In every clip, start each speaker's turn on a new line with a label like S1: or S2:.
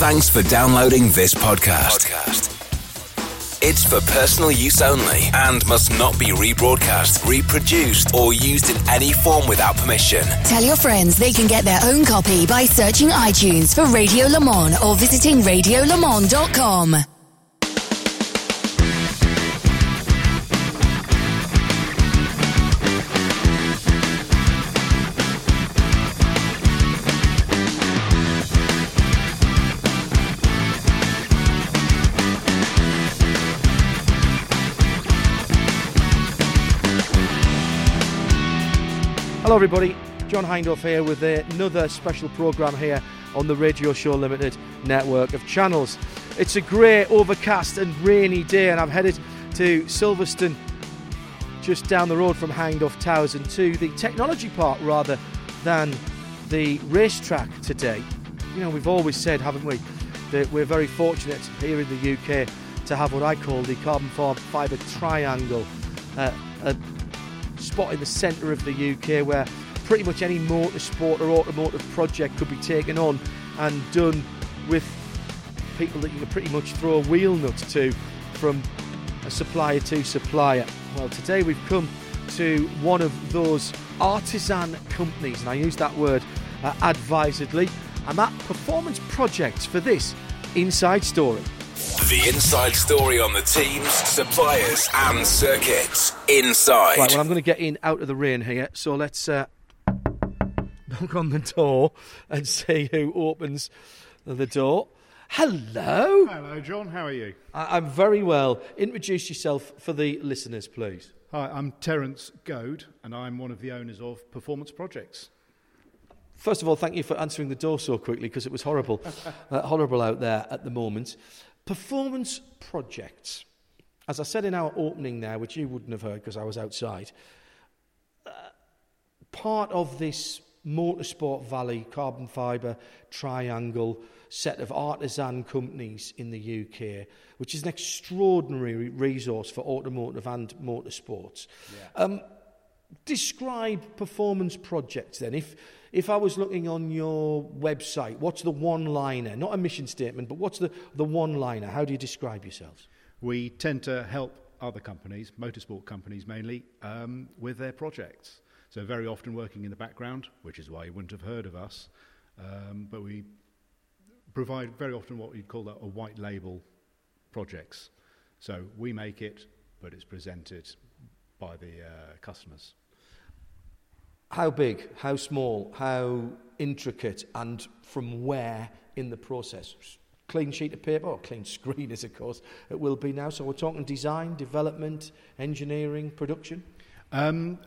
S1: Thanks for downloading this podcast. It's for personal use only and must not be rebroadcast, reproduced, or used in any form without permission.
S2: Tell your friends they can get their own copy by searching iTunes for Radio Le Mans or visiting radiolemans.com.
S3: Hello, everybody. John Hindhaugh here with another special programme here on the Radio Show Limited network of channels. It's a grey, overcast, and rainy day, and I'm headed to Silverstone, just down the road from Hindhaugh Towers, and to the technology park rather than the racetrack today. You know, we've always said, haven't we, that we're very fortunate here in the UK to have what I call the carbon fibre triangle. Uh, spot in the centre of the UK where pretty much any motorsport or automotive project could be taken on and done with people that you can pretty much throw a wheel nut to from a supplier to supplier. Well, today we've come to one of those artisan companies, and I use that word uh, advisedly. and that Performance Projects for this inside story.
S1: The inside story on the teams, suppliers, and circuits. Inside.
S3: Right, well, I'm going to get in out of the rain here, so let's uh, knock on the door and see who opens the door. Hello.
S4: Hello, John. How are you?
S3: I- I'm very well. Introduce yourself for the listeners, please.
S4: Hi, I'm Terence Goad, and I'm one of the owners of Performance Projects.
S3: First of all, thank you for answering the door so quickly because it was horrible, uh, horrible out there at the moment. Performance projects. As I said in our opening there, which you wouldn't have heard because I was outside, uh, part of this Motorsport Valley carbon fibre triangle set of artisan companies in the UK, which is an extraordinary resource for automotive and motorsports. Um, describe performance projects then. If if I was looking on your website, what's the one liner? Not a mission statement, but what's the, the one liner? How do you describe yourselves?
S4: We tend to help other companies, motorsport companies mainly, um, with their projects. So, very often working in the background, which is why you wouldn't have heard of us. Um, but we provide very often what you'd call a, a white label projects. So, we make it, but it's presented by the uh, customers.
S3: How big, how small, how intricate, and from where in the process? Clean sheet of paper, or clean screen, is, of course it will be now. So we're talking design, development, engineering, production.
S4: Um,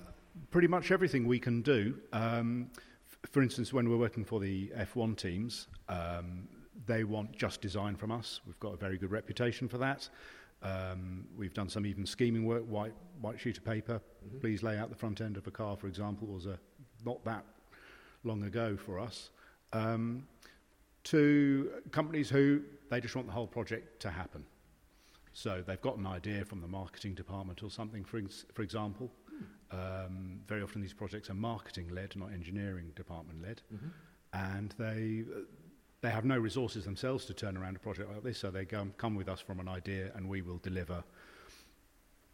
S4: pretty much everything we can do. Um, f- for instance, when we're working for the F1 teams, um, they want just design from us. We've got a very good reputation for that. Um, we've done some even scheming work, white, white sheet of paper. Mm-hmm. Please lay out the front end of a car, for example, was a, not that long ago for us. Um, to companies who they just want the whole project to happen. So they've got an idea from the marketing department or something, for, ex- for example. Um, very often these projects are marketing led, not engineering department led. Mm-hmm. And they, they have no resources themselves to turn around a project like this, so they go, come with us from an idea and we will deliver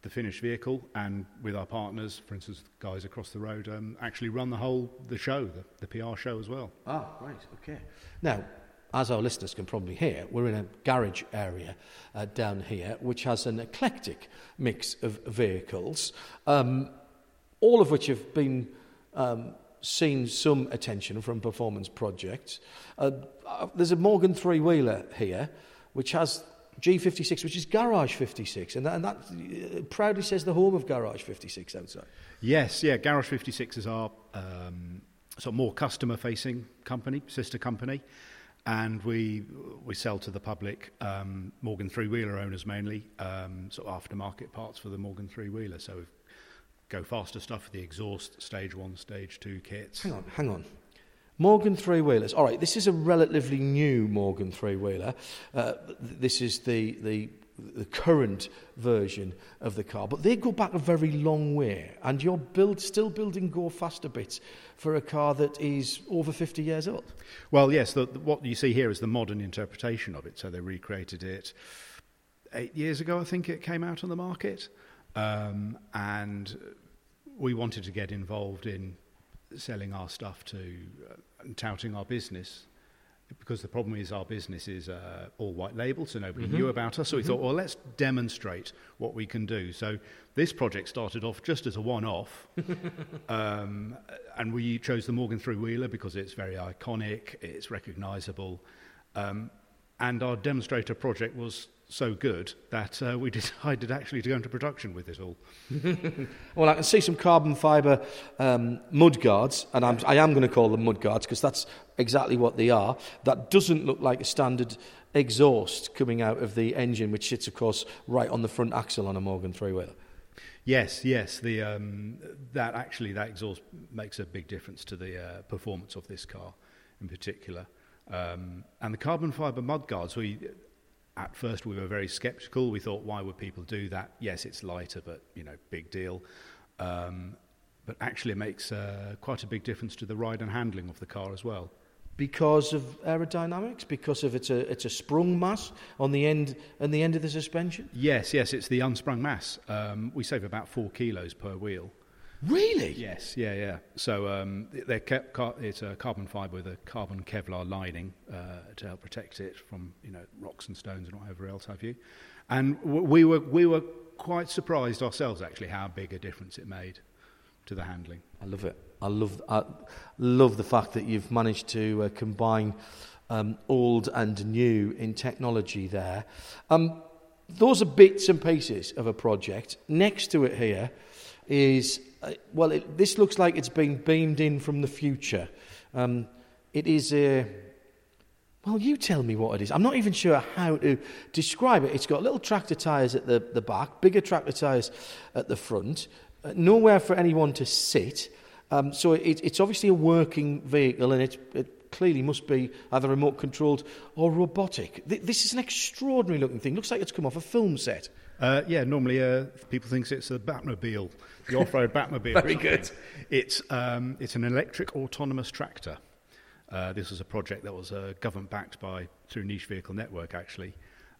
S4: the finished vehicle and with our partners, for instance, guys across the road, um, actually run the whole the show, the, the PR show as well.
S3: Ah, right, okay. Now, as our listeners can probably hear, we're in a garage area uh, down here, which has an eclectic mix of vehicles, um, all of which have been um, seen some attention from performance projects. Uh, uh, there's a Morgan three wheeler here, which has G56, which is Garage 56, and that, and that uh, proudly says the home of Garage 56 outside.
S4: Yes, yeah, Garage 56 is our um, sort of more customer facing company, sister company. And we, we sell to the public um, Morgan three wheeler owners mainly, um, sort of aftermarket parts for the Morgan three wheeler. So we go faster stuff for the exhaust, stage one, stage two kits.
S3: Hang on, hang on. Morgan three wheelers. All right, this is a relatively new Morgan three wheeler. Uh, this is the the the current version of the car, but they go back a very long way, and you're build, still building go faster bits for a car that is over 50 years old.
S4: Well, yes, the, what you see here is the modern interpretation of it. So they recreated it eight years ago, I think it came out on the market, um, and we wanted to get involved in selling our stuff to uh, and touting our business because the problem is our business is uh, all white label, so nobody mm-hmm. knew about us. So we mm-hmm. thought, well, let's demonstrate what we can do. So this project started off just as a one-off, um, and we chose the Morgan Three Wheeler because it's very iconic, it's recognisable, um, and our demonstrator project was so good that uh, we decided actually to go into production with it all.
S3: well, I can see some carbon fibre um, mud guards, and I'm, I am going to call them mud guards because that's exactly what they are. That doesn't look like a standard exhaust coming out of the engine, which sits, of course, right on the front axle on a Morgan three wheeler.
S4: Yes, yes. The, um, that actually, that exhaust makes a big difference to the uh, performance of this car in particular. Um, and the carbon fibre mudguards, we at first we were very skeptical. We thought, why would people do that? Yes, it's lighter, but you know, big deal. Um, but actually, it makes uh, quite a big difference to the ride and handling of the car as well.
S3: Because of aerodynamics, because of it's a it's a sprung mass on the end and the end of the suspension.
S4: Yes, yes, it's the unsprung mass. Um, we save about four kilos per wheel.
S3: Really?
S4: Yes, yeah, yeah. So um, they're kept, it's a carbon fibre with a carbon Kevlar lining uh, to help protect it from you know rocks and stones and whatever else have you. And we were we were quite surprised ourselves actually how big a difference it made to the handling.
S3: I love it. I love I love the fact that you've managed to uh, combine um, old and new in technology there. Um, those are bits and pieces of a project. Next to it here is uh, well, it, this looks like it's been beamed in from the future. Um, it is a. Well, you tell me what it is. I'm not even sure how to describe it. It's got little tractor tyres at the, the back, bigger tractor tyres at the front, uh, nowhere for anyone to sit. Um, so it, it's obviously a working vehicle and it, it clearly must be either remote controlled or robotic. Th- this is an extraordinary looking thing. Looks like it's come off a film set.
S4: Uh, yeah, normally uh, people think it's a Batmobile, the off-road Batmobile.
S3: Very good.
S4: It's um, it's an electric autonomous tractor. Uh, this was a project that was uh, government backed by through Niche Vehicle Network actually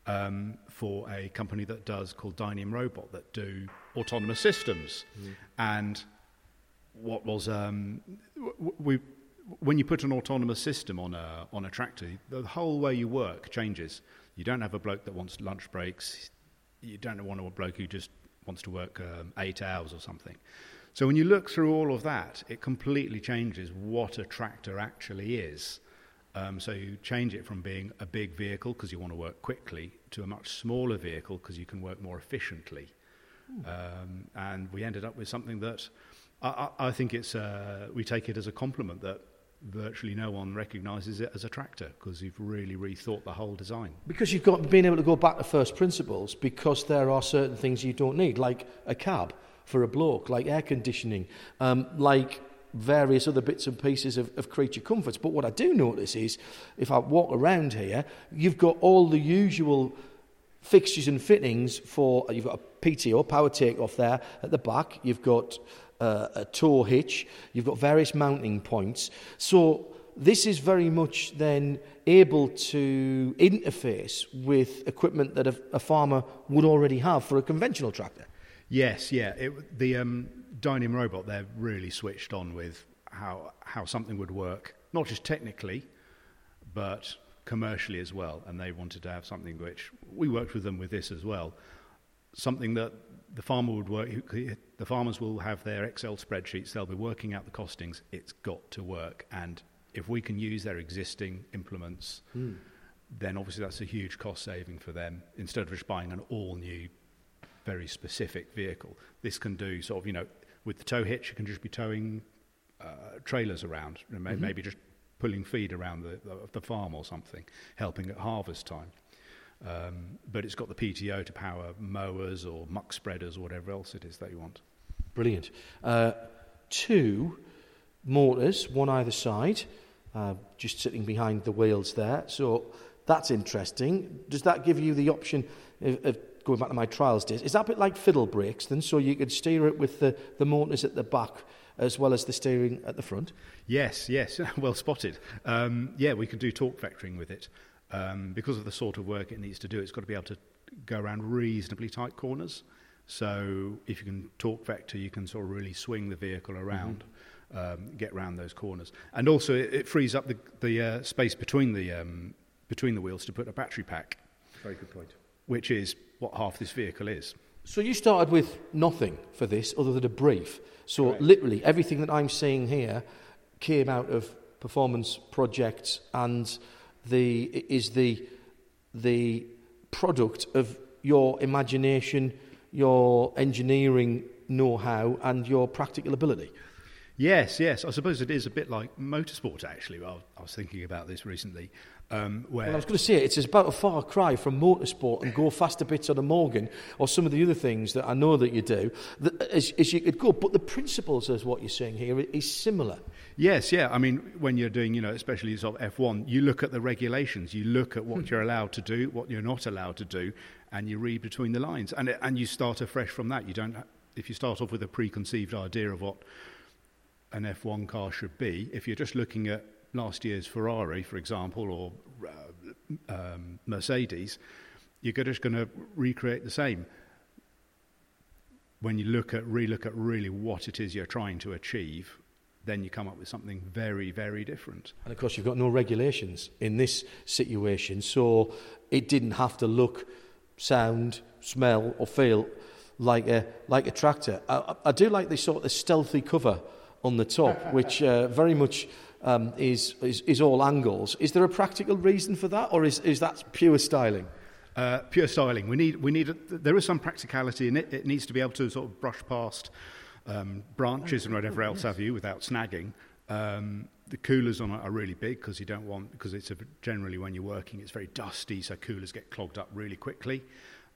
S4: um, for a company that does called Dynium Robot that do autonomous systems. Mm. And what was um, we when you put an autonomous system on a on a tractor, the whole way you work changes. You don't have a bloke that wants lunch breaks you don't want a bloke who just wants to work um, eight hours or something. So when you look through all of that, it completely changes what a tractor actually is. Um, so you change it from being a big vehicle because you want to work quickly to a much smaller vehicle because you can work more efficiently. Um, and we ended up with something that I, I, I think it's uh, we take it as a compliment that virtually no one recognises it as a tractor because you've really rethought the whole design.
S3: Because you've got been able to go back to first principles because there are certain things you don't need, like a cab for a bloke, like air conditioning, um, like various other bits and pieces of, of creature comforts. But what I do notice is if I walk around here, you've got all the usual fixtures and fittings for you've got a PTO power takeoff there at the back you've got uh, a tow hitch, you've got various mounting points. So this is very much then able to interface with equipment that a, a farmer would already have for a conventional tractor.
S4: Yes, yeah. It, the um, robot, they're really switched on with how, how something would work, not just technically, but commercially as well. And they wanted to have something which we worked with them with this as well, something that the farmer would work, the farmers will have their Excel spreadsheets, they'll be working out the costings. It's got to work. And if we can use their existing implements, mm. then obviously that's a huge cost saving for them instead of just buying an all new, very specific vehicle. This can do sort of, you know, with the tow hitch, you can just be towing uh, trailers around, you mm-hmm. maybe just pulling feed around the, the, the farm or something, helping at harvest time. Um, but it's got the PTO to power mowers or muck spreaders or whatever else it is that you want.
S3: Brilliant. Uh, two mortars, one either side, uh, just sitting behind the wheels there. So that's interesting. Does that give you the option of, of going back to my trials days. Is that a bit like fiddle brakes then? So you could steer it with the, the motors at the back as well as the steering at the front?
S4: Yes, yes, well spotted. Um, yeah, we can do torque vectoring with it. Um, because of the sort of work it needs to do, it's got to be able to go around reasonably tight corners. So if you can torque vector, you can sort of really swing the vehicle around, mm-hmm. um, get around those corners, and also it, it frees up the, the uh, space between the um, between the wheels to put a battery pack.
S3: Very good point.
S4: Which is what half this vehicle is.
S3: So you started with nothing for this other than a brief. So
S4: Correct.
S3: literally everything that I'm seeing here came out of performance projects and the is the the product of your imagination, your engineering know-how and your practical ability.
S4: Yes, yes. I suppose it is a bit like motorsport, actually. I was thinking about this recently. Um, where
S3: well, I was going to say it's about a far cry from motorsport and go faster bits on a Morgan or some of the other things that I know that you do, that, as, as you could go. But the principles, as what you're saying here, is similar.
S4: Yes, yeah. I mean, when you're doing, you know, especially sort of F1, you look at the regulations, you look at what you're allowed to do, what you're not allowed to do, and you read between the lines, and and you start afresh from that. You don't, if you start off with a preconceived idea of what an F1 car should be, if you're just looking at last year's Ferrari, for example, or uh, um, Mercedes, you're just going to recreate the same. When you look at, relook at really what it is you're trying to achieve, then you come up with something very, very different.
S3: And of course, you've got no regulations in this situation, so it didn't have to look, sound, smell, or feel like a like a tractor. I, I do like the sort of stealthy cover on the top, which uh, very much um, is, is, is all angles. Is there a practical reason for that, or is, is that pure styling?
S4: Uh, pure styling. We need, we need a, there is some practicality in it. It needs to be able to sort of brush past um, branches and whatever else have you without snagging. Um, the coolers on it are really big because you don't want because it's a, generally when you're working it's very dusty, so coolers get clogged up really quickly.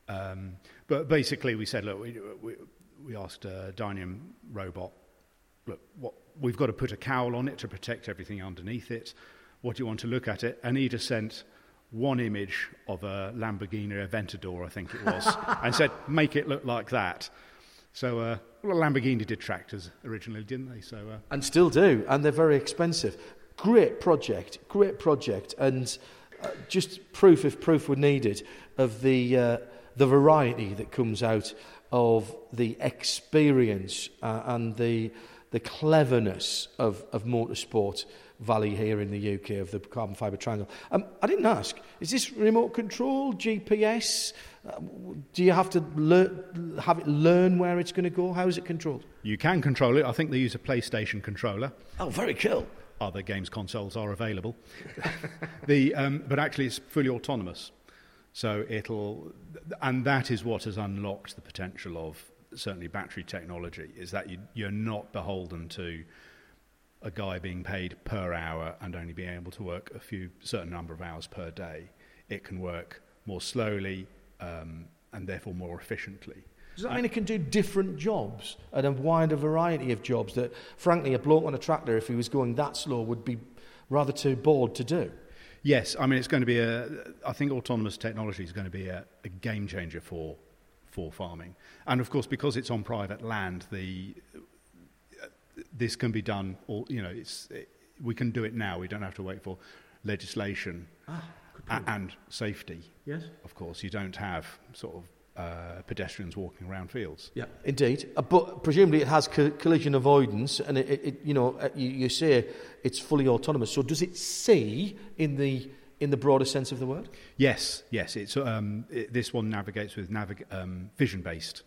S4: Um, but basically, we said, look, we, we, we asked a Dynium robot look, what, we've got to put a cowl on it to protect everything underneath it. What do you want to look at it? And he sent one image of a Lamborghini Aventador, I think it was, and said, make it look like that. So, uh, well, Lamborghini did tractors originally, didn't they? So, uh,
S3: and still do, and they're very expensive. Great project, great project, and uh, just proof, if proof were needed, of the uh, the variety that comes out of the experience uh, and the the cleverness of, of motorsport valley here in the UK of the carbon fibre triangle. Um, I didn't ask, is this remote control, GPS? Uh, do you have to learn, have it learn where it's going to go? How is it controlled?
S4: You can control it. I think they use a PlayStation controller.
S3: Oh, very cool.
S4: Other games consoles are available. the, um, but actually, it's fully autonomous. So it'll, and that is what has unlocked the potential of certainly battery technology, is that you, you're not beholden to a guy being paid per hour and only being able to work a few certain number of hours per day. It can work more slowly um, and therefore more efficiently.
S3: Does that mean it can do different jobs and a wider variety of jobs that, frankly, a bloke on a tractor, if he was going that slow, would be rather too bored to do?
S4: Yes, I mean it's going to be a. I think autonomous technology is going to be a, a game changer for for farming. And of course, because it's on private land, the, uh, this can be done, all, you know, it's, it, we can do it now. We don't have to wait for legislation
S3: ah,
S4: and safety.
S3: Yes.
S4: Of course, you don't have sort of uh, pedestrians walking around fields.
S3: Yeah, indeed. Uh, but presumably it has co- collision avoidance, and it, it, you know, uh, you, you say it's fully autonomous. So does it see in the in the broader sense of the word?
S4: Yes, yes. It's, um, it, this one navigates with navig- um, vision based.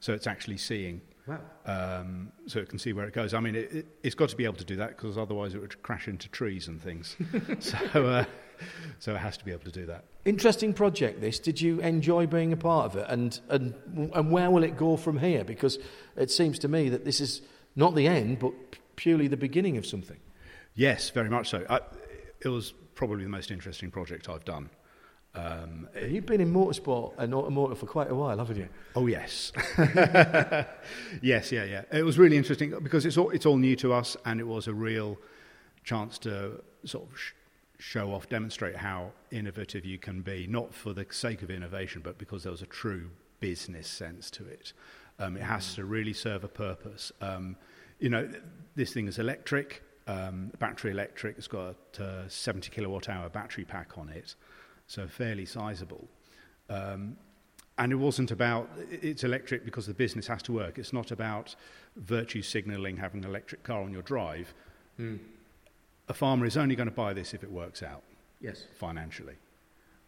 S4: So it's actually seeing.
S3: Wow.
S4: Um, so it can see where it goes. I mean, it, it, it's got to be able to do that because otherwise it would crash into trees and things. so, uh, so it has to be able to do that.
S3: Interesting project, this. Did you enjoy being a part of it? And, and, and where will it go from here? Because it seems to me that this is not the end, but purely the beginning of something.
S4: Yes, very much so. I, it was probably the most interesting project I've done.
S3: Um, You've been in motorsport and automotive for quite a while, haven't you?
S4: Oh yes, yes, yeah, yeah. It was really interesting because it's all it's all new to us, and it was a real chance to sort of sh- show off, demonstrate how innovative you can be, not for the sake of innovation, but because there was a true business sense to it. Um, it has to really serve a purpose. Um, you know, this thing is electric, um, battery electric. It's got a 70 kilowatt hour battery pack on it, so fairly sizable. Um, and it wasn't about it's electric because the business has to work. It's not about virtue signaling having an electric car on your drive. Mm. A farmer is only going to buy this if it works out.
S3: Yes.
S4: Financially.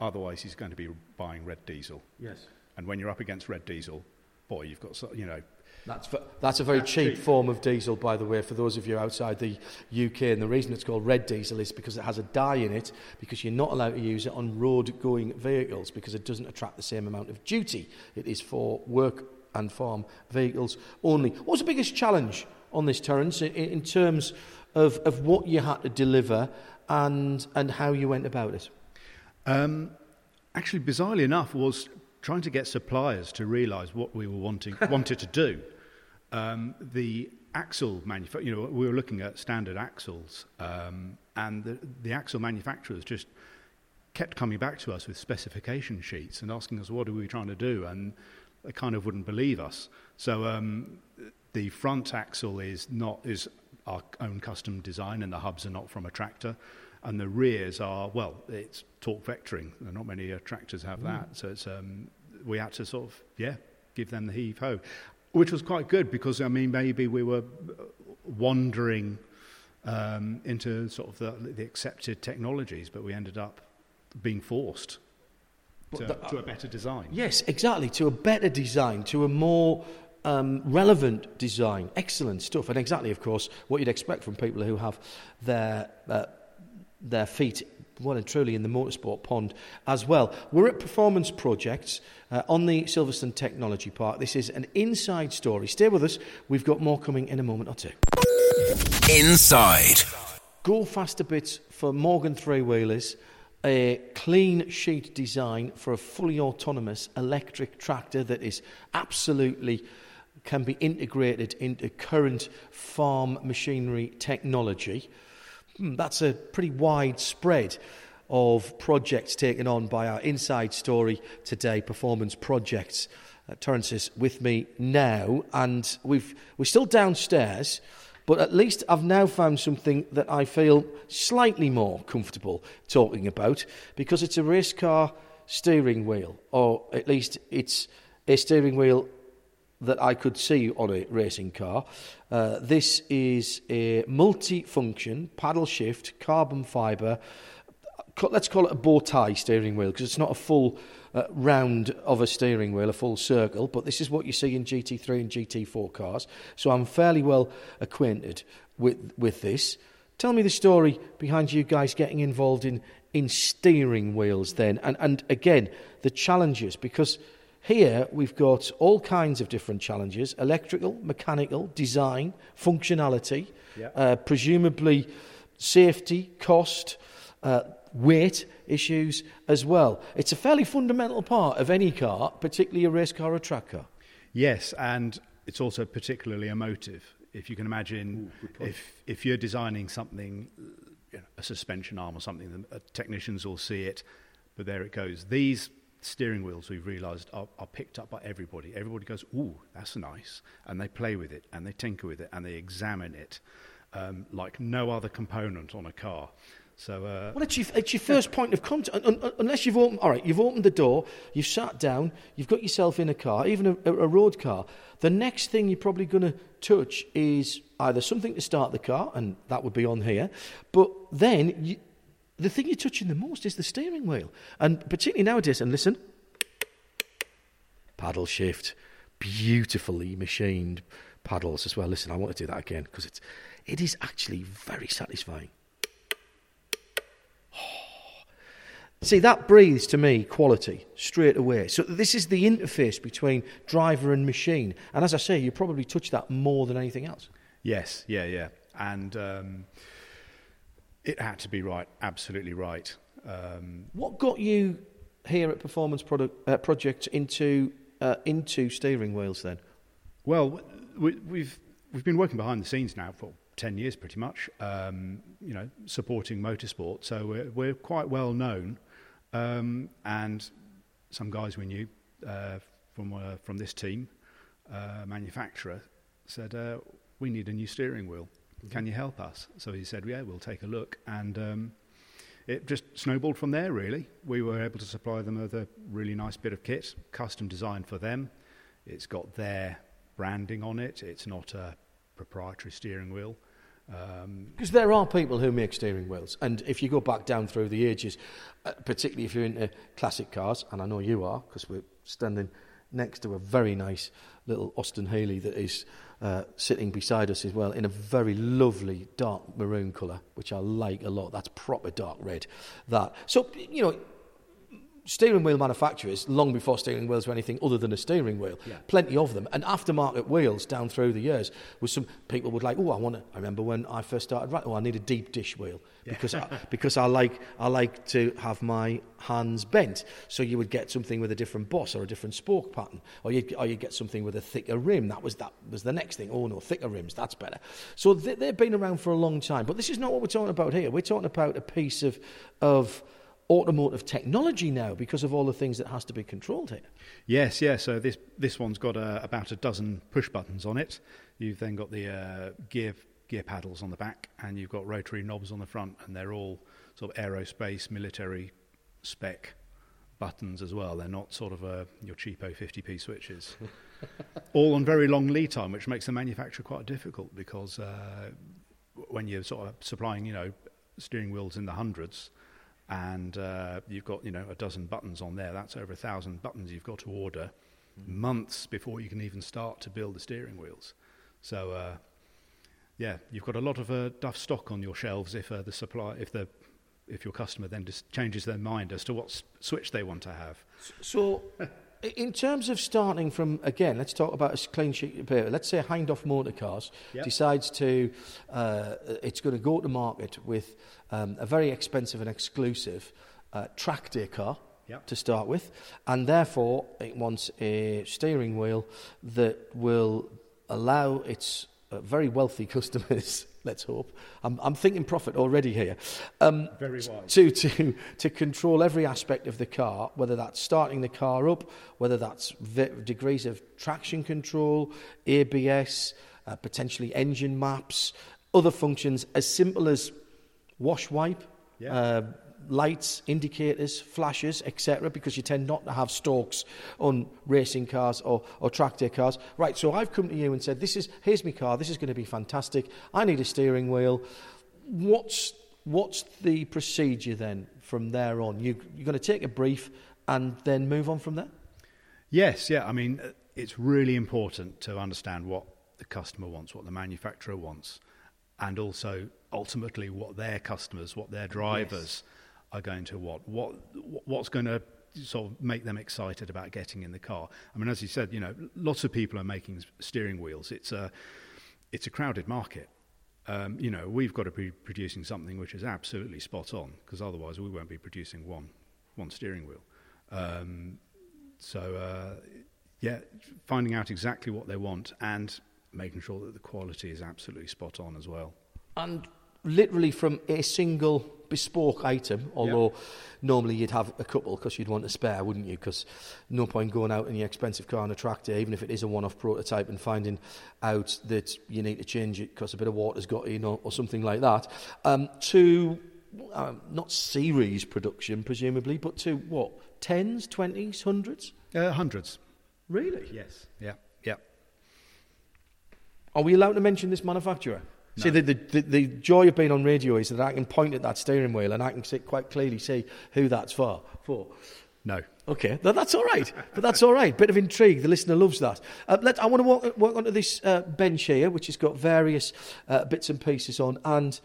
S4: Otherwise, he's going to be buying red diesel.
S3: Yes.
S4: And when you're up against red diesel, boy, you've got you know
S3: that's, for, that's a very
S4: that's
S3: cheap,
S4: cheap,
S3: form of diesel, by the way, for those of you outside the UK. And the reason it's called red diesel is because it has a dye in it, because you're not allowed to use it on road going vehicles because it doesn't attract the same amount of duty. It is for work and farm vehicles only. What's the biggest challenge on this, Terence, in, in terms of, of what you had to deliver and, and how you went about it?
S4: Um, actually, bizarrely enough, was trying to get suppliers to realise what we were wanting wanted to do. Um, the axle manufacturer, you know, we were looking at standard axles, um, and the, the axle manufacturers just kept coming back to us with specification sheets and asking us what are we trying to do, and they kind of wouldn't believe us. So um, the front axle is not is our own custom design, and the hubs are not from a tractor, and the rears are well, it's torque vectoring. Not many uh, tractors have mm. that, so it's um, we had to sort of yeah give them the heave ho which was quite good because I mean maybe we were wandering um, into sort of the, the, accepted technologies, but we ended up being forced to, to, a better design.
S3: Yes, exactly, to a better design, to a more um, relevant design. Excellent stuff, and exactly, of course, what you'd expect from people who have their uh, their feet well and truly in the motorsport pond as well. We're at Performance Projects uh, on the Silverstone Technology Park. This is an inside story. Stay with us. We've got more coming in a moment or two.
S1: Inside.
S3: Go faster bits for Morgan three wheelers. A clean sheet design for a fully autonomous electric tractor that is absolutely can be integrated into current farm machinery technology. Hmm, that's a pretty wide spread of projects taken on by our inside story today, performance projects. Uh, Terence is with me now, and we've, we're still downstairs, but at least I've now found something that I feel slightly more comfortable talking about because it's a race car steering wheel, or at least it's a steering wheel that I could see on a racing car. Uh, this is a multi-function paddle shift carbon fibre. Let's call it a bow tie steering wheel because it's not a full uh, round of a steering wheel, a full circle. But this is what you see in GT3 and GT4 cars. So I'm fairly well acquainted with with this. Tell me the story behind you guys getting involved in in steering wheels then, and and again the challenges because here we've got all kinds of different challenges electrical, mechanical, design, functionality, yeah. uh, presumably safety, cost, uh, weight issues as well. It's a fairly fundamental part of any car, particularly a race car or track car.
S4: Yes, and it's also particularly emotive. If you can imagine, Ooh, if, if you're designing something, you know, a suspension arm or something, the technicians will see it, but there it goes. These steering wheels we've realized are, are, picked up by everybody. Everybody goes, ooh, that's nice. And they play with it and they tinker with it and they examine it um, like no other component on a car. So, uh,
S3: well, it's your, it's your first point of contact. unless you've opened, all right, you've opened the door, you've sat down, you've got yourself in a car, even a, a road car. The next thing you're probably going to touch is either something to start the car, and that would be on here, but then you, the thing you're touching the most is the steering wheel. And particularly nowadays, and listen, paddle shift, beautifully machined paddles as well. Listen, I want to do that again because it's, it is actually very satisfying. See, that breathes to me quality straight away. So, this is the interface between driver and machine. And as I say, you probably touch that more than anything else.
S4: Yes, yeah, yeah. And um, it had to be right, absolutely right. Um,
S3: what got you here at Performance Product, uh, Project into uh, into steering wheels then?
S4: Well, we, we've we've been working behind the scenes now for 10 years pretty much, um, you know, supporting motorsport. So we're, we're quite well known. Um, and some guys we knew uh, from, uh, from this team, uh, manufacturer, said, uh, We need a new steering wheel. Can you help us? So he said, Yeah, we'll take a look. And um, it just snowballed from there, really. We were able to supply them with a really nice bit of kit, custom designed for them. It's got their branding on it, it's not a proprietary steering wheel. Um,
S3: Because there are people who make steering wheels, and if you go back down through the ages, uh, particularly if you're into classic cars, and I know you are, because we're standing next to a very nice little Austin Healey that is uh, sitting beside us as well in a very lovely dark maroon colour, which I like a lot. That's proper dark red. That so you know steering wheel manufacturers, long before steering wheels were anything other than a steering wheel,
S4: Yeah.
S3: plenty of them. And aftermarket wheels down through the years was some people would like, oh, I want to. I remember when I first started, right? Oh, I need a deep dish wheel because I, because I like I like to have my hands bent. So you would get something with a different boss or a different spoke pattern, or you or you get something with a thicker rim. That was that was the next thing. Oh no, thicker rims, that's better. So they, they've been around for a long time. But this is not what we're talking about here. We're talking about a piece of of automotive technology now because of all the things that has to be controlled here.
S4: Yes, yeah. So this this one's got uh, about a dozen push buttons on it. You've then got the uh, gear gear paddles on the back, and you've got rotary knobs on the front, and they're all sort of aerospace military spec buttons as well. They're not sort of uh, your cheapo 50p switches. all on very long lead time, which makes the manufacture quite difficult because uh, when you're sort of supplying, you know, steering wheels in the hundreds, and uh, you've got you know a dozen buttons on there. That's over a thousand buttons you've got to order months before you can even start to build the steering wheels. So uh, yeah, you've got a lot of uh, duff stock on your shelves if uh, the supply if the if your customer then just changes their mind as to what s- switch they want to have.
S3: So, in terms of starting from again, let's talk about a clean sheet of paper. Let's say Hindhaugh Motor Cars
S4: Yep.
S3: decides to, uh, it's going to go to market with um, a very expensive and exclusive uh, track day car.
S4: Yep.
S3: To start with, and therefore it wants a steering wheel that will allow its uh, very wealthy customers. Let's hope. I'm, I'm thinking profit already here. Um,
S4: Very wise.
S3: to, to, to control every aspect of the car, whether that's starting the car up, whether that's v- degrees of traction control, ABS, uh, potentially engine maps, other functions as simple as wash wipe,
S4: Yeah.
S3: uh, lights, indicators, flashes, etc., because you tend not to have stalks on racing cars or, or track day cars. Right, so I've come to you and said, this is, here's my car, this is going to be fantastic, I need a steering wheel. What's, what's the procedure then from there on? You, you're going to take a brief and then move on from there?
S4: Yes, yeah. I mean, it's really important to understand what the customer wants, what the manufacturer wants, and also ultimately what their customers, what their drivers are going to want. What what's going to sort of make them excited about getting in the car. I mean, as you said, you know, lots of people are making steering wheels. It's a it's a crowded market. Um, you know, we've got to be producing something which is absolutely spot on because otherwise we won't be producing one one steering wheel. Um, so uh, yeah, finding out exactly what they want and making sure that the quality is absolutely spot on as well.
S3: And literally from a single bespoke item, although normally you'd have a couple because you'd want a spare, wouldn't you? Because no point going out in your expensive car on a tractor, even if it is a one-off prototype, and finding out that you need to change it because a bit of water's got in or, or something like that, um, to um, not series production, presumably, but to what, tens, twenties, hundreds?
S4: Uh, hundreds.
S3: Really?
S4: Yes. Yeah. Yeah.
S3: Are we allowed to mention this manufacturer? See, the, the, the, the joy of being on radio is that I can point at that steering wheel and I can see, quite clearly see who that's for. for.
S4: No.
S3: Okay, no, that's all right. But that's all right. Bit of intrigue. The listener loves that. Uh, let, I want to walk, walk onto this uh, bench here, which has got various uh, bits and pieces on, and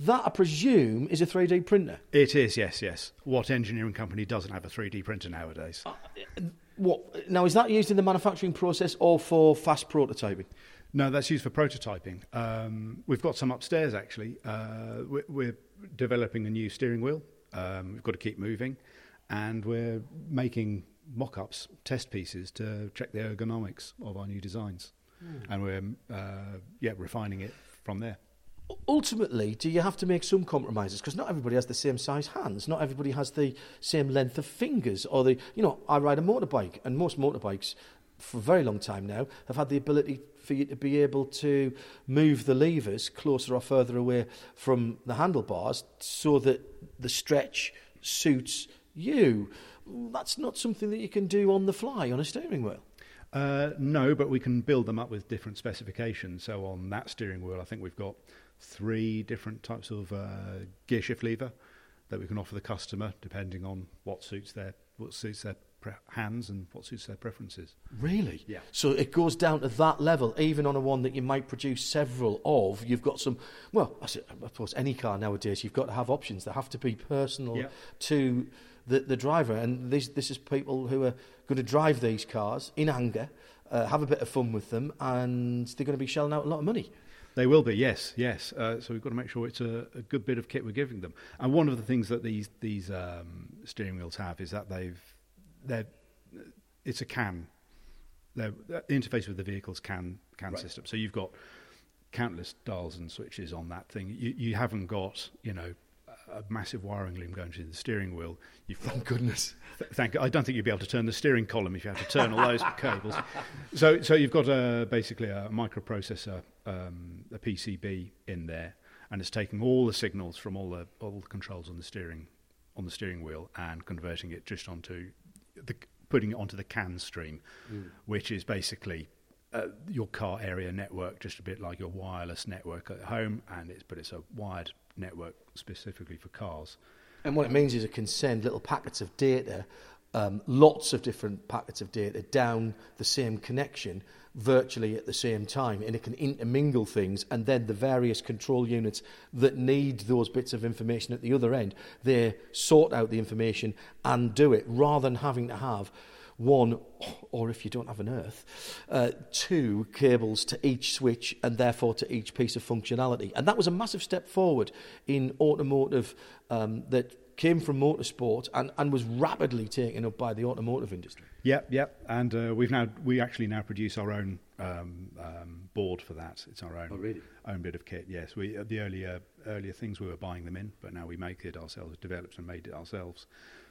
S3: that, I presume, is a 3D printer.
S4: It is. Yes. Yes. What engineering company doesn't have a 3D printer nowadays?
S3: What now is that used in the manufacturing process or for fast prototyping?
S4: No, that's used for prototyping. Um, we've got some upstairs actually. Uh, we're, we're developing a new steering wheel. Um, we've got to keep moving, and we're making mock-ups, test pieces to check the ergonomics of our new designs, and we're uh, yeah refining it from there.
S3: ultimately, do you have to make some compromises? Because not everybody has the same size hands. Not everybody has the same length of fingers. Or the, you know, I ride a motorbike, and most motorbikes, for a very long time now, have had the ability for you to be able to move the levers closer or further away from the handlebars so that the stretch suits you. That's not something that you can do on the fly on a steering wheel.
S4: Uh, no, but we can build them up with different specifications. So on that steering wheel, I think we've got three different types of uh, gear shift lever that we can offer the customer depending on what suits their what suits their pre- hands and what suits their preferences.
S3: Really?
S4: Yeah.
S3: So it goes down to that level, even on a one that you might produce several of. You've got some. Well, I suppose any car nowadays, you've got to have options. They have to be personal
S4: Yeah.
S3: to the, the driver, and this this is people who are going to drive these cars in anger, uh, have a bit of fun with them, and they're going to be shelling out a lot of money.
S4: They will be, yes, yes. Uh, so we've got to make sure it's a, a good bit of kit we're giving them. And one of the things that these these um, steering wheels have is that they've they're it's a CAN. They're, the interface with the vehicle's CAN CAN
S3: Right.
S4: system. So you've got countless dials and switches on that thing. You, you haven't got you know a massive wiring loom going to the steering wheel. You've got,
S3: Thank goodness.
S4: Th- Thank. I don't think you'd be able to turn the steering column if you had to turn all those cables. So, so you've got a, basically a microprocessor, um, a PCB in there, and it's taking all the signals from all the all the controls on the steering on the steering wheel and converting it just onto the putting it onto the CAN stream, which is basically uh, your car area network, just a bit like your wireless network at home, and it's but it's a wired network specifically for cars.
S3: And what it means is it can send little packets of data, um, lots of different packets of data down the same connection virtually at the same time. And it can intermingle things. And then the various control units that need those bits of information at the other end, they sort out the information and do it rather than having to have one, or if you don't have an earth, uh, two cables to each switch and therefore to each piece of functionality. And that was a massive step forward in automotive um, that came from motorsport and, and was rapidly taken up by the automotive industry.
S4: Yep, yep. And uh, we've now we actually now produce our own um, um, board for that. It's our own
S3: Oh, really?
S4: own bit of kit. Yes, we uh, the earlier earlier things we were buying them in, but now we make it ourselves, developed and made it ourselves.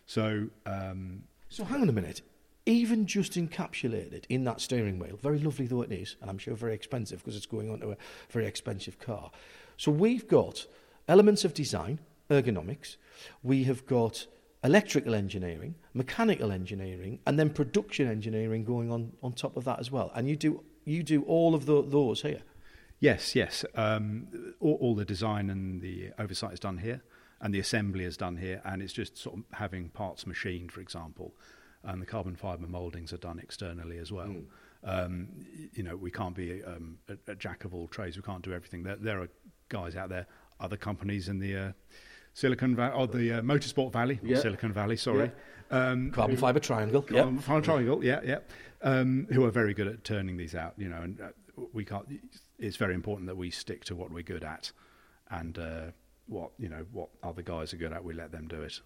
S4: So um,
S3: So hang on a minute. Even just encapsulated in that steering wheel, very lovely though it is, and I'm sure very expensive because it's going onto a very expensive car. So we've got elements of design, ergonomics, we have got electrical engineering, mechanical engineering, and then production engineering going on, on top of that as well. And you do you do all of tho- those here.
S4: yes, yes, um, all, all the design and the oversight is done here, and the assembly is done here, and it's just sort of having parts machined, for example, and the carbon fibre mouldings are done externally as well. Um, you know, we can't be um, a, a jack of all trades. We can't do everything. There, there are guys out there, other companies in the uh, Silicon Valley, or the uh, Motorsport Valley,
S3: Yeah.
S4: Silicon Valley, sorry. Um,
S3: Carbon fibre triangle. Yeah.
S4: Carbon fibre triangle, yeah, yeah. Um, who are very good at turning these out, you know, and uh, we can't. It's very important that we stick to what we're good at, and uh, what you know what other guys are good at. We let them do it.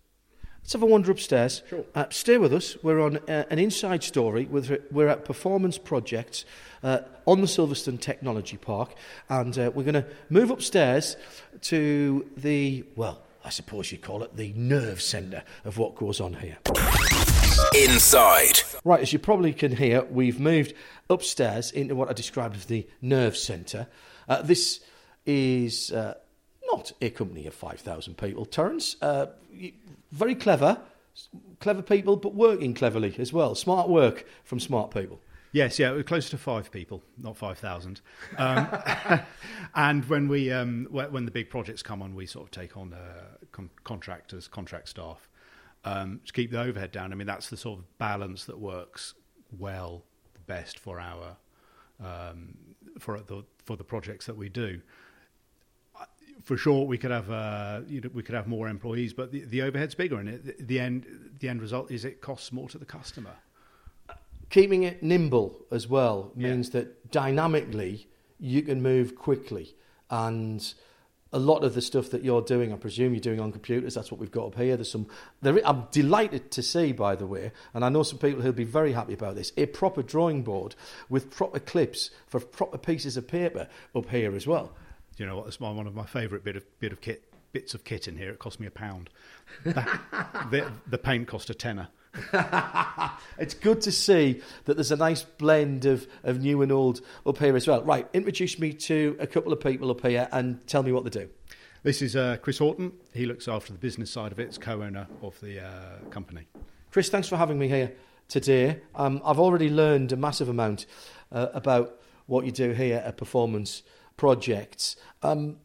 S3: Let's have a wander upstairs.
S4: Sure.
S3: Uh, stay with us. We're on uh, an inside story. With, we're at Performance Projects uh, on the Silverstone Technology Park. And uh, we're going to move upstairs to the, well, I suppose you'd call it the nerve centre of what goes on here.
S1: Inside.
S3: Right, as you probably can hear, we've moved upstairs into what I described as the nerve centre. Uh, this is uh, not a company of 5,000 people, Terence. Uh, very clever, clever people, but working cleverly as well. Smart work from smart people.
S4: Yes, yeah, we're close to five people, not five thousand. Um, and when we um, when the big projects come on, we sort of take on uh, con- contractors, contract staff um, to keep the overhead down. I mean, that's the sort of balance that works well, the best for our um, for the for the projects that we do. For sure, we could have uh, you know, we could have more employees, but the, the overhead's bigger, and it, the end the end result is it costs more to the customer.
S3: Keeping it nimble as well
S4: Yeah.
S3: means that dynamically you can move quickly. And a lot of the stuff that you're doing, I presume you're doing on computers. That's what we've got up here. There's some. There, I'm delighted to see, by the way, and I know some people who'll be very happy about this. A proper drawing board with proper clips for proper pieces of paper up here as well.
S4: you know what? That's my, one of my favourite bit of bit of kit bits of kit in here. It cost me a pound. the, the paint cost a tenner.
S3: it's good to see that there's a nice blend of, of new and old up here as well. Right, introduce me to a couple of people up here and tell me what they do.
S4: This is uh, Chris Horton. He looks after the business side of it. It's co-owner of the uh, company.
S3: Chris, thanks for having me here today. Um, I've already learned a massive amount uh, about what you do here at Performance Projects. Um,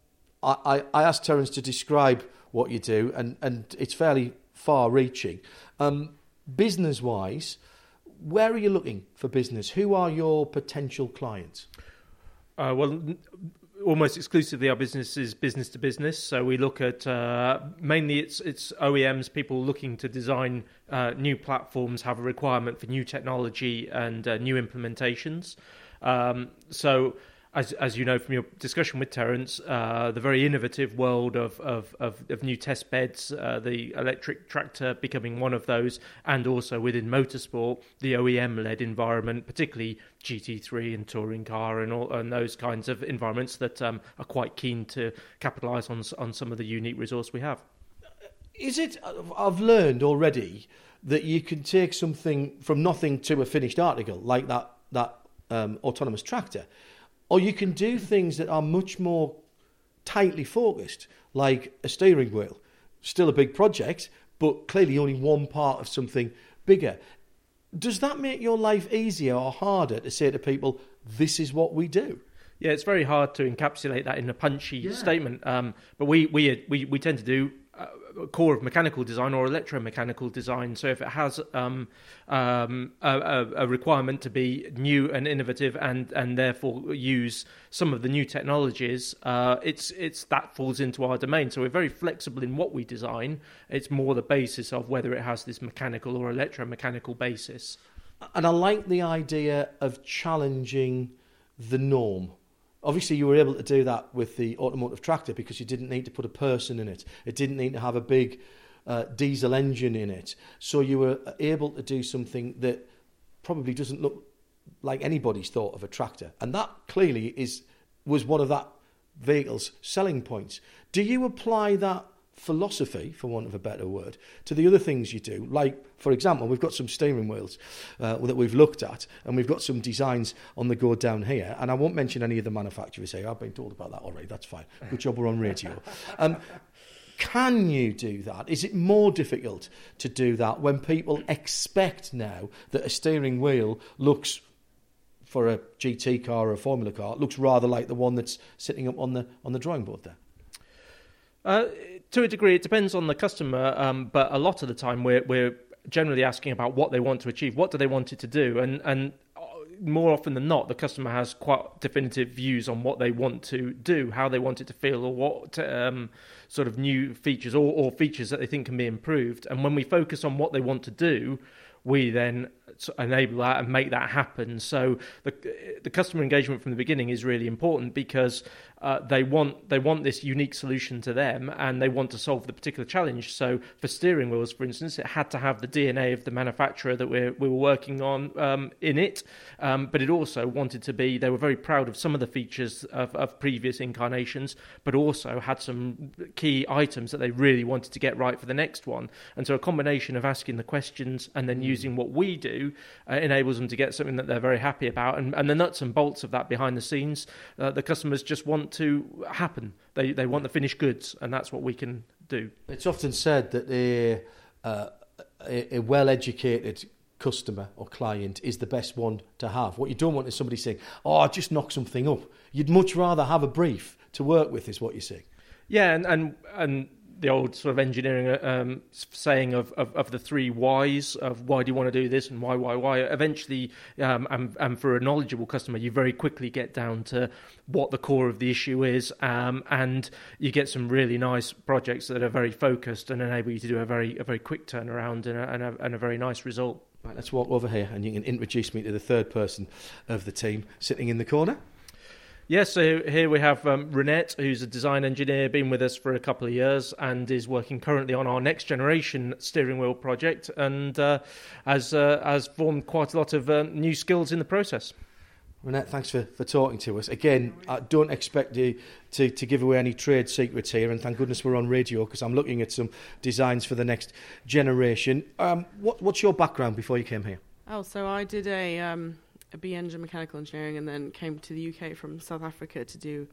S3: I, I, asked Terence to describe what you do, and, and it's fairly far reaching. Um, business wise, where are you looking for business? Who are your potential clients?
S5: Uh, well, almost exclusively our business is business to business. So we look at uh, mainly it's it's OEMs, people looking to design uh, new platforms, have a requirement for new technology and uh, new implementations. Um, so as as you know from your discussion with Terence, uh, the very innovative world of of, of, of new test beds, uh, the electric tractor becoming one of those, and also within motorsport, the OEM-led environment, particularly GT3 and touring car and all and those kinds of environments that um, are quite keen to capitalise on on some of the unique resource we have.
S3: Is it? I've learned already that you can take something from nothing to a finished article, like that that um, autonomous tractor or you can do things that are much more tightly focused, like a steering wheel. Still a big project, but clearly only one part of something bigger. Does that make your life easier or harder to say to people, this is what we do?
S5: Yeah, it's very hard to encapsulate that in a punchy yeah. statement. Um, but we, we we we tend to do core of mechanical design or electromechanical design. So if it has um, um, a, a, requirement to be new and innovative and and therefore use some of the new technologies, uh, it's it's that falls into our domain. So we're very flexible in what we design. It's more the basis of whether it has this mechanical or electromechanical basis.
S3: And I like the idea of challenging the norm Obviously, you were able to do that with the automotive tractor because you didn't need to put a person in it. It didn't need to have a big uh, diesel engine in it. So you were able to do something that probably doesn't look like anybody's thought of a tractor. And that clearly is was one of that vehicle's selling points. Do you apply that philosophy, for want of a better word, to the other things you do. Like, for example, we've got some steering wheels uh, that we've looked at, and we've got some designs on the go down here. And I won't mention any of the manufacturers here. I've been told about that already. That's fine. Good job we're on radio. Um, can you do that? Is it more difficult to do that when people expect now that a steering wheel looks for a GT car or a Formula car looks rather like the one that's sitting up on the on the drawing board there?
S5: Uh, to a degree, it depends on the customer, um, but a lot of the time we're, we're generally asking about what they want to achieve, what do they want it to do, and and more often than not, the customer has quite definitive views on what they want to do, how they want it to feel, or what um, sort of new features or, or features that they think can be improved. And when we focus on what they want to do, we then enable that and make that happen. So the the customer engagement from the beginning is really important because uh, they want they want this unique solution to them, and they want to solve the particular challenge. So for steering wheels, for instance, it had to have the DNA of the manufacturer that we're, we were working on um, in it, um, but it also wanted to be. They were very proud of some of the features of, of previous incarnations, but also had some key items that they really wanted to get right for the next one. And so a combination of asking the questions and then using what we do uh, enables them to get something that they're very happy about. And, and the nuts and bolts of that behind the scenes, uh, the customers just want to happen. They they want the finished goods, and that's what we can do.
S3: It's often said that a, uh, a, a well educated customer or client is the best one to have. What you don't want is somebody saying, "Oh, I just knock something up." You'd much rather have a brief to work with, is what you're saying.
S5: Yeah, and and and the old sort of engineering um, saying of, of, of, the three whys of why do you want to do this and why, why, why. Eventually, um, and, and, for a knowledgeable customer, you very quickly get down to what the core of the issue is, um, and you get some really nice projects that are very focused and enable you to do a very a very quick turnaround and a, and a, and a very nice result.
S3: Right, let's walk over here, and you can introduce me to the third person of the team sitting in the corner.
S5: Yes, so here we have um, Renette, who's a design engineer, been with us for a couple of years and is working currently on our next generation steering wheel project and uh, has, uh, has formed quite a lot of uh, new skills in the process.
S3: Renette, thanks for, for talking to us. Again, I don't expect you to, to give away any trade secrets here, and thank goodness we're on radio because I'm looking at some designs for the next generation. Um, what, what's your background before you came here?
S6: Oh, so I did a, um, a B Eng in mechanical engineering and then came to the UK from South Africa to do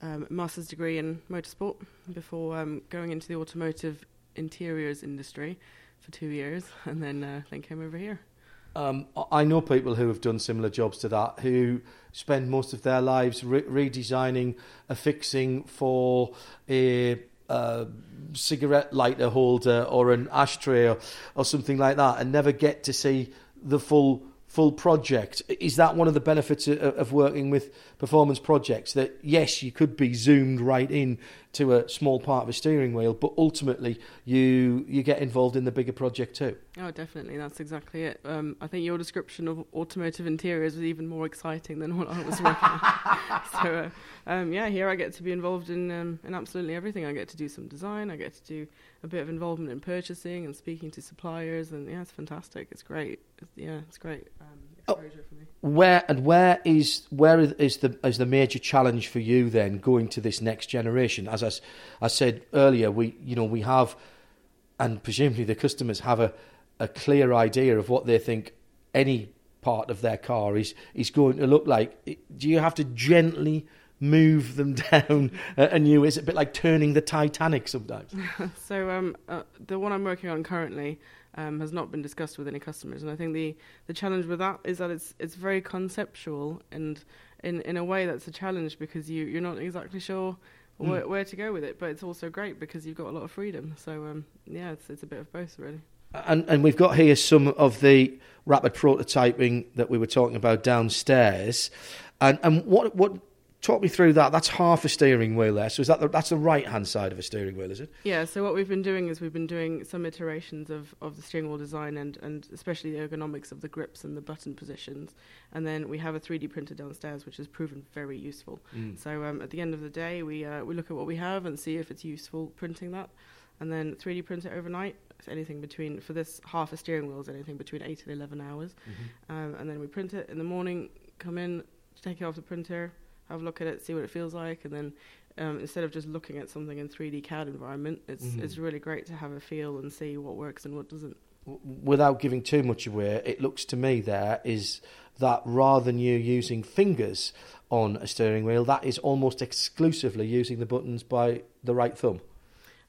S6: um, a master's degree in motorsport before um, going into the automotive interiors industry for two years and then, uh, then came over here.
S3: Um, I know people who have done similar jobs to that who spend most of their lives re- redesigning a fixing for a uh, cigarette lighter holder or an ashtray or, or something like that and never get to see the full full project. Is that one of the benefits of, working with performance projects? That yes, you could be zoomed right in to a small part of a steering wheel, but ultimately you you get involved in the bigger project too.
S6: Oh, definitely, that's exactly it. Um, I think your description of automotive interiors was even more exciting than what I was working on. so, uh, um, yeah, here I get to be involved in um, in absolutely everything. I get to do some design. I get to do a bit of involvement in purchasing and speaking to suppliers, and yeah, it's fantastic. It's great. It's, yeah, it's great. Um, exposure for me.
S3: Where and where is where is the is the major challenge for you then going to this next generation? As I, I said earlier, we you know we have, and presumably the customers have a a clear idea of what they think any part of their car is is going to look like. Do you have to gently move them down and you is it a bit like turning the Titanic sometimes?
S6: so um, uh, the one I'm working on currently um, has not been discussed with any customers, and I think the, the challenge with that is that it's it's very conceptual and in in a way that's a challenge because you you're not exactly sure. Mm. Where, where, to go with it, but it's also great because you've got a lot of freedom. So um, yeah, it's it's a bit of both really.
S3: And, and we've got here some of the rapid prototyping that we were talking about downstairs. And, and what, what talk me through that. That's half a steering wheel there. So is that the, that's the right hand side of a steering wheel, is it?
S6: Yeah. So what we've been doing is we've been doing some iterations of, of the steering wheel design and, and especially the ergonomics of the grips and the button positions. And then we have a 3D printer downstairs, which has proven very useful. Mm. So um, at the end of the day, we uh, we look at what we have and see if it's useful printing that, and then 3D print it overnight. It's anything between for this half a steering wheel is anything between eight and eleven hours, mm-hmm. um, and then we print it in the morning. Come in, take it off the printer, have a look at it, see what it feels like, and then um, instead of just looking at something in 3D CAD environment, it's mm-hmm. it's really great to have a feel and see what works and what doesn't.
S3: Without giving too much away, it looks to me there is that rather than you using fingers on a steering wheel, that is almost exclusively using the buttons by the right thumb.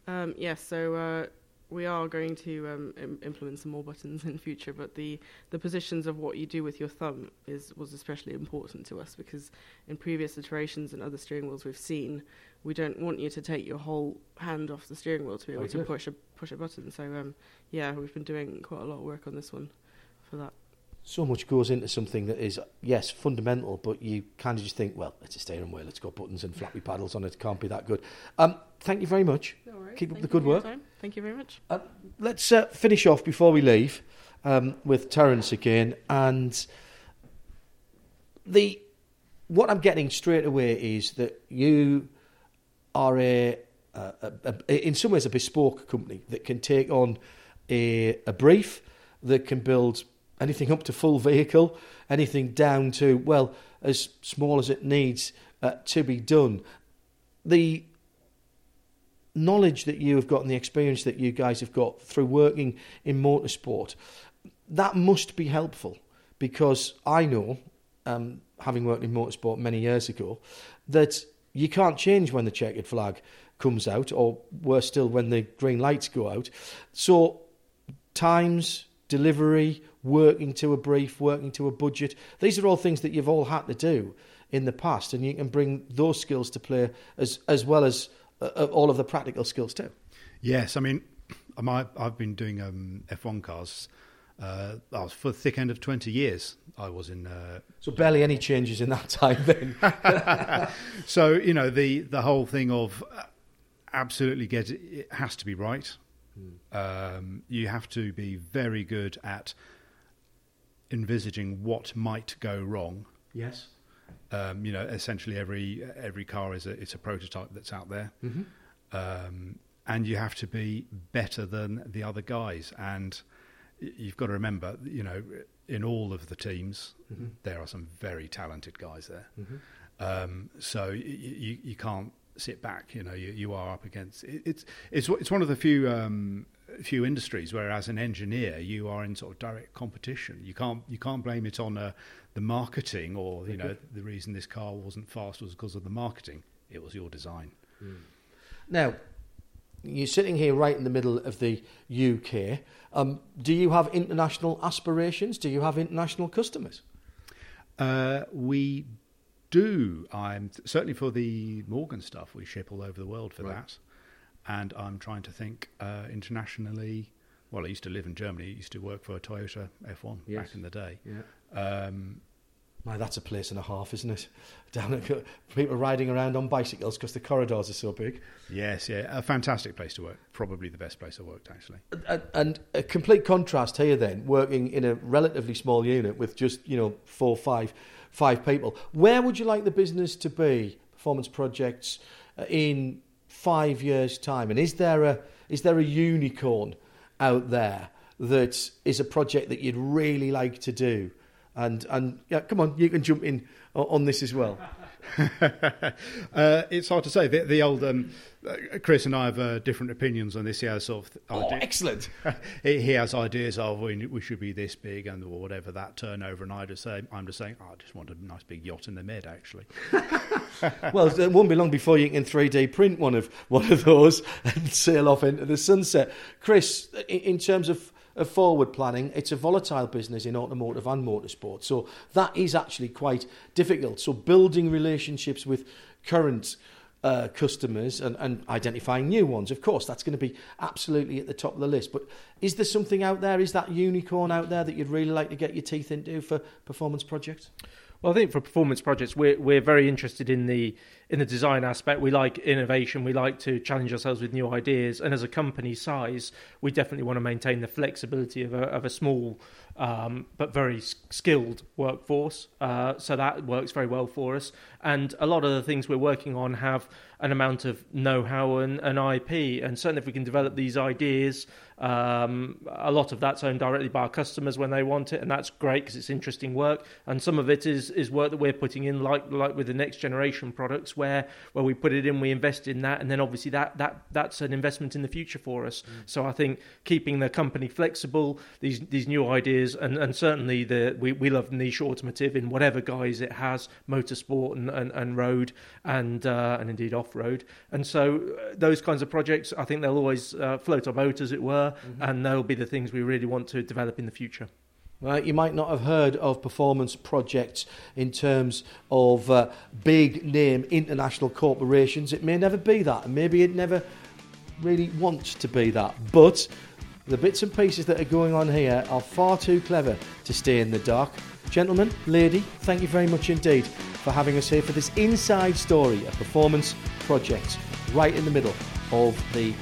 S6: Um, yes, so uh, we are going to um, Im- implement some more buttons in future, but the, the positions of what you do with your thumb is was especially important to us because in previous iterations and other steering wheels we've seen, we don't want you to take your whole hand off the steering wheel to be able oh, to push a push a button. So um, yeah, we've been doing quite a lot of work on this one for that
S3: so much goes into something that is yes fundamental, but you kind of just think, well, it's a steering wheel, it's got buttons and flappy paddles on it, it can't be that good. Um, thank you very much.
S6: No
S3: Keep
S6: thank
S3: up the good work.
S6: Thank you very much.
S3: Uh, let's uh, finish off before we leave um, with Terence again, and the what I'm getting straight away is that you are a, a, a, a in some ways a bespoke company that can take on a, a brief that can build anything up to full vehicle, anything down to, well, as small as it needs uh, to be done. The knowledge that you have got and the experience that you guys have got through working in motorsport, that must be helpful because I know, um, having worked in motorsport many years ago, that you can't change when the checkered flag comes out, or worse still, when the green lights go out. So, times, delivery, working to a brief, working to a budget. These are all things that you've all had to do in the past, and you can bring those skills to play as as well as uh, uh all of the practical skills too.
S4: Yes, I mean, I've been doing um, F1 cars. Uh, I was for the thick end of 20 years. I was in. Uh,
S3: so barely any changes in that time then.
S4: so you know the the whole thing of uh, absolutely get it, it has to be right. Mm. Um, you have to be very good at envisaging what might go wrong.
S3: Yes.
S4: Um, you know, essentially every every car is a it's a prototype that's out there,
S3: mm-hmm.
S4: um, and you have to be better than the other guys. And you've got to remember, you know, in all of the teams, mm-hmm. there are some very talented guys there. Mm-hmm. Um, so you, you can't sit back. You know, you, you are up against it, it's it's it's one of the few um, few industries where, as an engineer, you are in sort of direct competition. You can't you can't blame it on uh, the marketing or you know the reason this car wasn't fast was because of the marketing. It was your design. Mm.
S3: Now, you're sitting here right in the middle of the UK. Um, do you have international aspirations? Do you have international customers?
S4: Uh, we do. I'm certainly for the Morgan stuff. We ship all over the world for right. that, and I'm trying to think uh, internationally. Well, I used to live in Germany. I used to work for a Toyota F1 yes. back in the day.
S3: Yeah. Um, that's a place and a half, isn't it? Down at, people riding around on bicycles because the corridors are so big.
S4: Yes, yeah, a fantastic place to work. Probably the best place I worked, actually.
S3: And, and a complete contrast here, then, working in a relatively small unit with just you know four, five, five people. Where would you like the business to be? Performance projects uh, in five years' time, and is there a is there a unicorn out there that is a project that you'd really like to do? And and yeah, come on, you can jump in on this as well.
S4: uh, it's hard to say. The, the old um, uh, Chris and I have uh, different opinions on this. He has sort of
S3: oh, excellent.
S4: he, he, has ideas of we, we should be this big and whatever that turnover. And I just say I'm just saying oh, I just want a nice big yacht in the mid actually.
S3: well, it won't be long before you can 3D print one of one of those and sail off into the sunset. Chris, in, in terms of of forward planning. It's a volatile business in automotive and motorsport. So that is actually quite difficult. So building relationships with current uh, customers and, and identifying new ones, of course, that's going to be absolutely at the top of the list. But is there something out there? Is that unicorn out there that you'd really like to get your teeth into for performance projects?
S5: Well, I think for performance projects, we're we're very interested in the in the design aspect. We like innovation. We like to challenge ourselves with new ideas. And as a company size, we definitely want to maintain the flexibility of a of a small um, but very skilled workforce. Uh, so that works very well for us. And a lot of the things we're working on have an amount of know-how and, and IP. And certainly, if we can develop these ideas, um, a lot of that's owned directly by our customers when they want it, and that's great because it's interesting work. And some of it is is work that we're putting in, like like with the next generation products, where where we put it in, we invest in that, and then obviously that that that's an investment in the future for us. Mm. So I think keeping the company flexible, these these new ideas, and, and certainly the we, we love niche automotive in whatever guise it has, motorsport and, and, and road, and uh, and indeed off road. And so uh, those kinds of projects, I think they'll always uh, float our boat, as it were, mm-hmm. and they'll be the things we really want to develop in the future.
S3: Right, you might not have heard of performance projects in terms of uh, big name international corporations. It may never be that, and maybe it never really wants to be that. But the bits and pieces that are going on here are far too clever to stay in the dark. Gentlemen, lady, thank you very much indeed for having us here for this inside story of performance projects right in the middle of the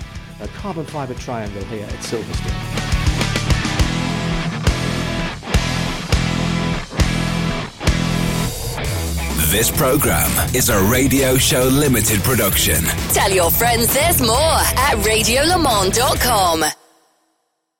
S3: uh, carbon fibre triangle here at Silverstone.
S1: This program is a Radio Show Limited production.
S2: Tell your friends there's more at radiolemans.com.